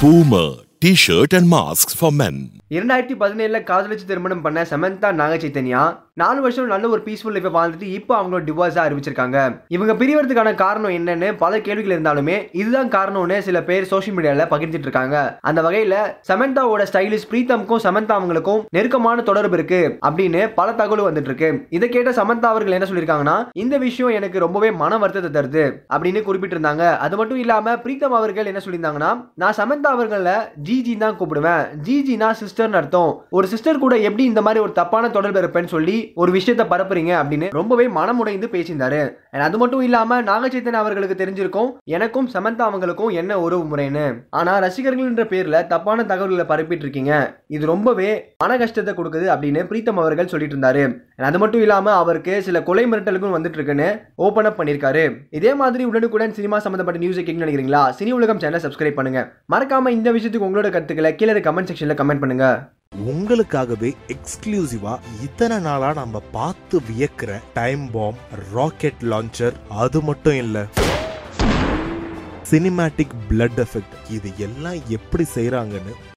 Boomer T-shirt and masks for men. இரண்டாயிரத்தி பதினேழுல காதலிச்சு திருமணம் பண்ண சமந்தா நாக சைத்தன்யா நாலு வருஷம் நல்ல ஒரு பீஸ்ஃபுல் லைஃபை வாழ்ந்துட்டு இப்போ அவங்களோட டிவோர்ஸாக அறிவிச்சிருக்காங்க இவங்க பிரியறதுக்கான காரணம் என்னன்னு பல கேள்விகள் இருந்தாலுமே இதுதான் காரணம்னு சில பேர் சோஷியல் மீடியாவில் பகிர்ந்துட்டு இருக்காங்க. அந்த வகையில் சமந்தாவோட ஸ்டைலிஷ் பிரீத்தம்க்கும் சமந்தா அவங்களுக்கும் நெருக்கமான தொடர்பு இருக்கு அப்படின்னு பல தகவல் வந்துட்டு இருக்கு இதை கேட்ட சமந்தா அவர்கள் என்ன சொல்லியிருக்காங்கன்னா இந்த விஷயம் எனக்கு ரொம்பவே மன வருத்தத்தை தருது அப்படின்னு குறிப்பிட்டிருந்தாங்க. அது மட்டும் இல்லாமல் பிரீத்தம் அவர்கள் என்ன சொல்லியிருந்தாங்கன்னா நான் சமந்தா அவர்களை ஜிஜின்னு தான் கூப்பிடுவேன். ஜிஜினா சிஸ்டர்னு அர்த்தம். ஒரு சிஸ்டர் கூட எப்படி இந்த மாதிரி ஒரு தப்பான தொடர்பு இருப்பேன்னு சொல்லி ஒரு விஷயத்த பரப்புறீங்க அப்படின்னு ரொம்பவே மனமுடைந்து பேசியிருந்தாரு. And அது மட்டும் இல்லாம நாகச்சைத்தன் அவர்களுக்கு தெரிஞ்சிருக்கும் எனக்கும் சமந்தா அவங்களுக்கும் என்ன உறவு முறைன்னு. ஆனா ரசிகர்கள்ன்ற பேர்ல தப்பான தகவல்களை பரப்பிட்டு இருக்கீங்க. இது ரொம்பவே மன கஷ்டத்தை கொடுக்குது அப்படின்னு பிரீத்தம் அவர்கள் சொல்லிட்டு இருந்தாரு. அது மட்டும் இல்லாமல் அவருக்கு சில கொலை மிரட்டலுக்கும் வந்துட்டு இருக்குன்னு ஓபன் அப் பண்ணியிருக்காரு இதே மாதிரி உடனுக்குடன் சினிமா சம்பந்தப்பட்ட நியூஸை கேட்க நினைக்கிறீங்களா? சினி உலகம் சேனலை சப்ஸ்கிரைப் பண்ணுங்க. மறக்காம இந்த விஷயத்துக்கு உங்களோட கருத்துக்களை கீழே கமெண்ட் செக்ஷன்ல கமெண்ட் பண்ணுங்க. உங்களுக்காகவே எக்ஸ்க்ளூசிவா இத்தனை நாளா நம்ம பார்த்து வியக்கிற டைம் பாம் ராக்கெட் லான்ச்சர் அது மட்டும் இல்ல. சினிமேட்டிக் பிளட் எஃபெக்ட் இது எல்லாம் எப்படி செய்கிறாங்கன்னு